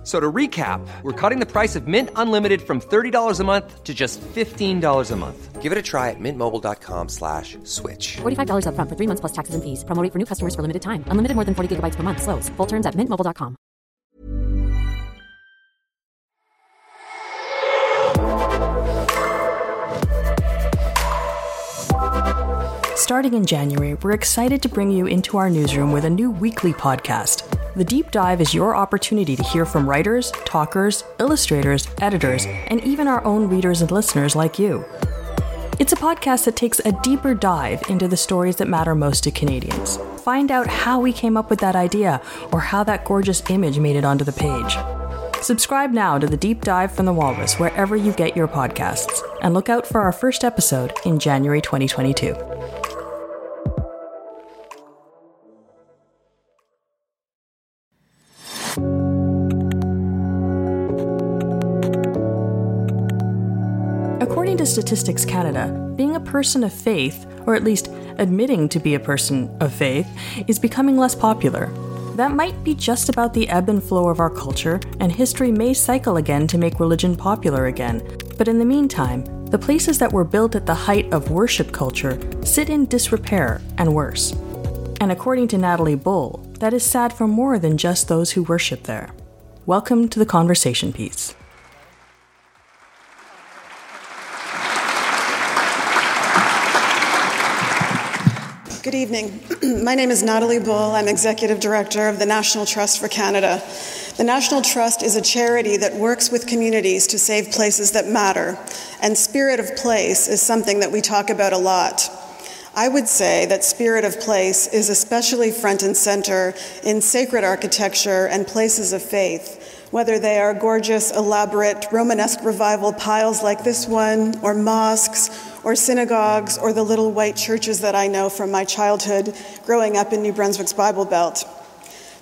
F- So to recap, we're cutting the price of Mint Unlimited from $30 a month to just $15 a month. Give it a try at mintmobile.com slash switch. $45 upfront for three months plus taxes and fees. Promo rate for new customers for limited time. Unlimited more than 40 gigabytes per month. Slows. Full terms at mintmobile.com. Starting in January, we're excited to bring you into our newsroom with a new weekly podcast. The Deep Dive is your opportunity to hear from writers, talkers, illustrators, editors, and even our own readers and listeners like you. It's a podcast that takes a deeper dive into the stories that matter most to Canadians. Find out how we came up with that idea or how that gorgeous image made it onto the page. Subscribe now to the Deep Dive from the Walrus wherever you get your podcasts, and look out for our first episode in January 2022. According to Statistics Canada, being a person of faith, or at least admitting to be a person of faith, is becoming less popular. That might be just about the ebb and flow of our culture, and history may cycle again to make religion popular again. But in the meantime, the places that were built at the height of worship culture sit in disrepair and worse. And according to Natalie Bull, that is sad for more than just those who worship there. Welcome to the conversation piece. Good evening. My name is Natalie Bull. I'm Executive Director of the National Trust for Canada. The National Trust is a charity that works with communities to save places that matter, and Spirit of Place is something that we talk about a lot. I would say that Spirit of Place is especially front and center in sacred architecture and places of faith, whether they are gorgeous, elaborate, Romanesque revival piles like this one, or mosques, or synagogues, or the little white churches that I know from my childhood growing up in New Brunswick's Bible Belt.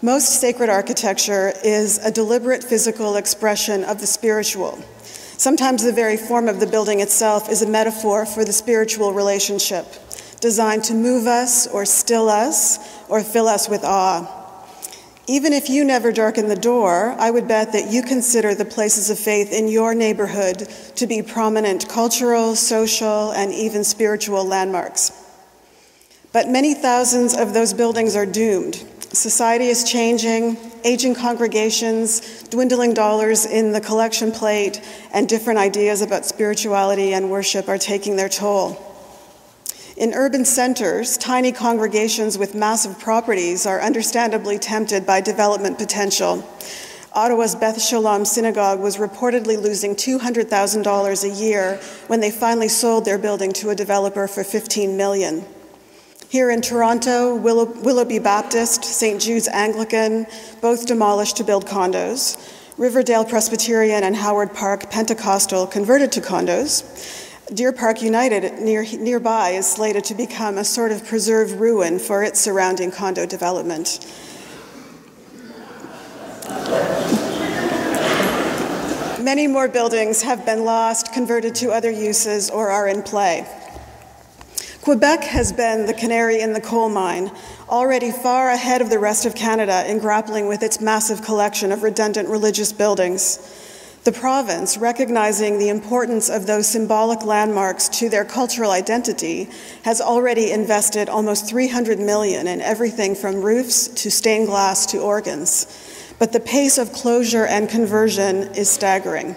Most sacred architecture is a deliberate physical expression of the spiritual. Sometimes the very form of the building itself is a metaphor for the spiritual relationship, designed to move us or still us or fill us with awe. Even if you never darken the door, I would bet that you consider the places of faith in your neighborhood to be prominent cultural, social, and even spiritual landmarks. But many thousands of those buildings are doomed. Society is changing, aging congregations, dwindling dollars in the collection plate, and different ideas about spirituality and worship are taking their toll. In urban centers, tiny congregations with massive properties are understandably tempted by development potential. Ottawa's Beth Shalom Synagogue was reportedly losing $200,000 a year when they finally sold their building to a developer for 15 million. Here in Toronto, Willow, Willoughby Baptist, St. Jude's Anglican, both demolished to build condos. Riverdale Presbyterian and Howard Park Pentecostal converted to condos. Deer Park United near, nearby is slated to become a sort of preserved ruin for its surrounding condo development. Many more buildings have been lost, converted to other uses, or are in play. Quebec has been the canary in the coal mine, already far ahead of the rest of Canada in grappling with its massive collection of redundant religious buildings. The province, recognizing the importance of those symbolic landmarks to their cultural identity, has already invested almost 300 million in everything from roofs to stained glass to organs. But the pace of closure and conversion is staggering.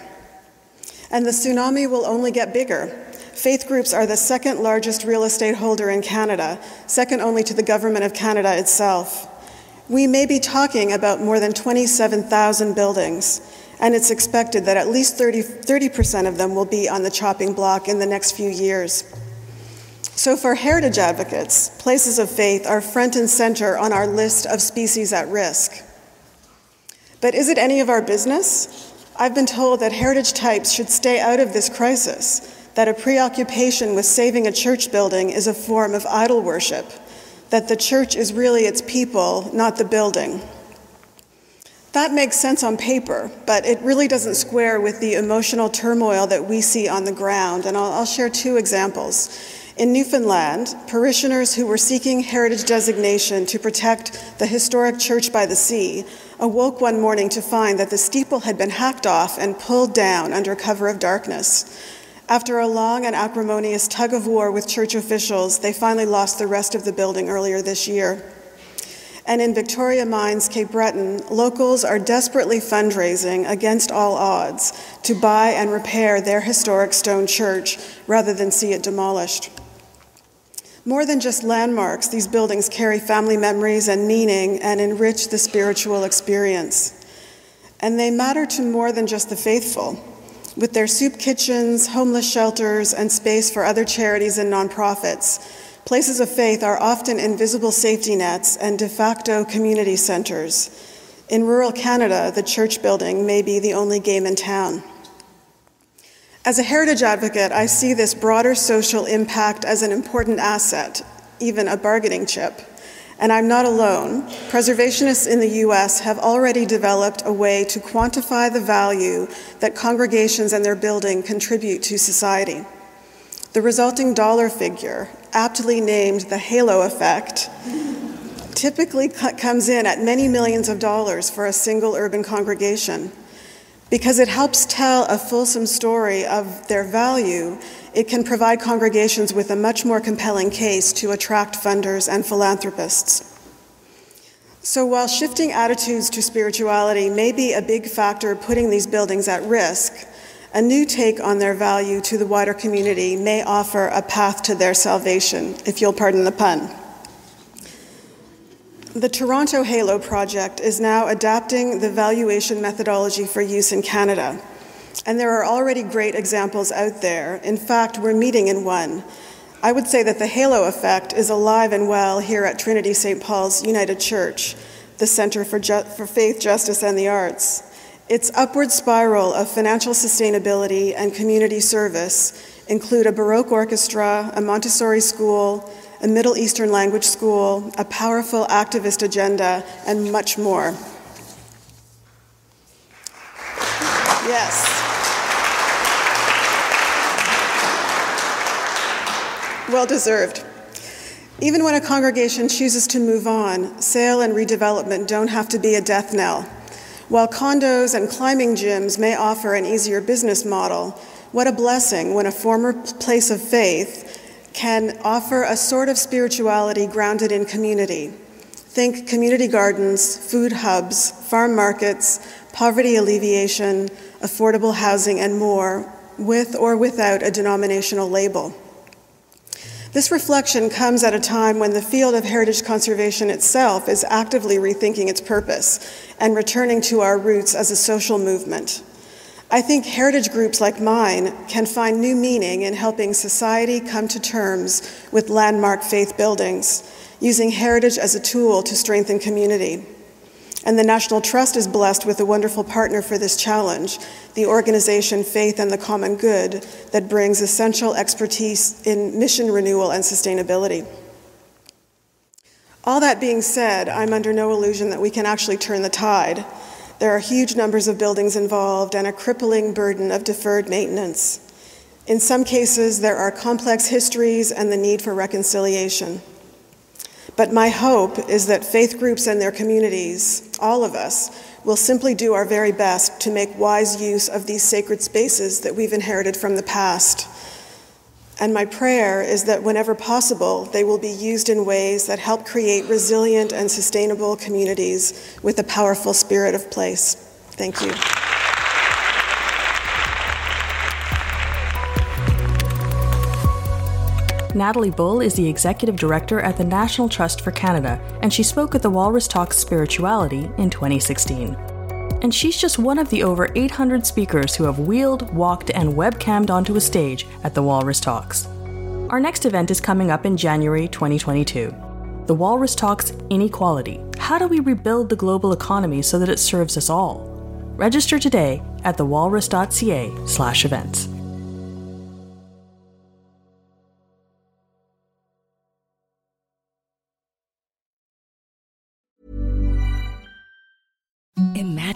And the tsunami will only get bigger. Faith groups are the second largest real estate holder in Canada, second only to the Government of Canada itself. We may be talking about more than 27,000 buildings, and it's expected that at least 30, 30% of them will be on the chopping block in the next few years. So, for heritage advocates, places of faith are front and center on our list of species at risk. But is it any of our business? I've been told that heritage types should stay out of this crisis, that a preoccupation with saving a church building is a form of idol worship, that the church is really its people, not the building. That makes sense on paper, but it really doesn't square with the emotional turmoil that we see on the ground, and I'll, I'll share two examples. In Newfoundland, parishioners who were seeking heritage designation to protect the historic church by the sea awoke one morning to find that the steeple had been hacked off and pulled down under cover of darkness. After a long and acrimonious tug of war with church officials, they finally lost the rest of the building earlier this year. And in Victoria Mines, Cape Breton, locals are desperately fundraising against all odds to buy and repair their historic stone church rather than see it demolished. More than just landmarks, these buildings carry family memories and meaning and enrich the spiritual experience. And they matter to more than just the faithful. With their soup kitchens, homeless shelters, and space for other charities and nonprofits, places of faith are often invisible safety nets and de facto community centers. In rural Canada, the church building may be the only game in town. As a heritage advocate, I see this broader social impact as an important asset, even a bargaining chip. And I'm not alone. Preservationists in the US have already developed a way to quantify the value that congregations and their building contribute to society. The resulting dollar figure, aptly named the halo effect, typically comes in at many millions of dollars for a single urban congregation. Because it helps tell a fulsome story of their value, it can provide congregations with a much more compelling case to attract funders and philanthropists. So, while shifting attitudes to spirituality may be a big factor putting these buildings at risk, a new take on their value to the wider community may offer a path to their salvation, if you'll pardon the pun. The Toronto Halo project is now adapting the valuation methodology for use in Canada. And there are already great examples out there. In fact, we're meeting in one. I would say that the halo effect is alive and well here at Trinity St. Paul's United Church, the Center for, Ju- for Faith, Justice, and the Arts. Its upward spiral of financial sustainability and community service include a Baroque orchestra, a Montessori school, a Middle Eastern language school, a powerful activist agenda, and much more. Yes. Well deserved. Even when a congregation chooses to move on, sale and redevelopment don't have to be a death knell. While condos and climbing gyms may offer an easier business model, what a blessing when a former place of faith can offer a sort of spirituality grounded in community. Think community gardens, food hubs, farm markets, poverty alleviation, affordable housing, and more, with or without a denominational label. This reflection comes at a time when the field of heritage conservation itself is actively rethinking its purpose and returning to our roots as a social movement. I think heritage groups like mine can find new meaning in helping society come to terms with landmark faith buildings, using heritage as a tool to strengthen community. And the National Trust is blessed with a wonderful partner for this challenge, the organization Faith and the Common Good, that brings essential expertise in mission renewal and sustainability. All that being said, I'm under no illusion that we can actually turn the tide. There are huge numbers of buildings involved and a crippling burden of deferred maintenance. In some cases, there are complex histories and the need for reconciliation. But my hope is that faith groups and their communities, all of us, will simply do our very best to make wise use of these sacred spaces that we've inherited from the past and my prayer is that whenever possible, they will be used in ways that help create resilient and sustainable communities with a powerful spirit of place. Thank you. Natalie Bull is the Executive Director at the National Trust for Canada, and she spoke at the Walrus Talks Spirituality in 2016 and she's just one of the over 800 speakers who have wheeled, walked, and webcammed onto a stage at the Walrus Talks. Our next event is coming up in January 2022. The Walrus Talks Inequality How do we rebuild the global economy so that it serves us all? Register today at thewalrus.ca/slash events.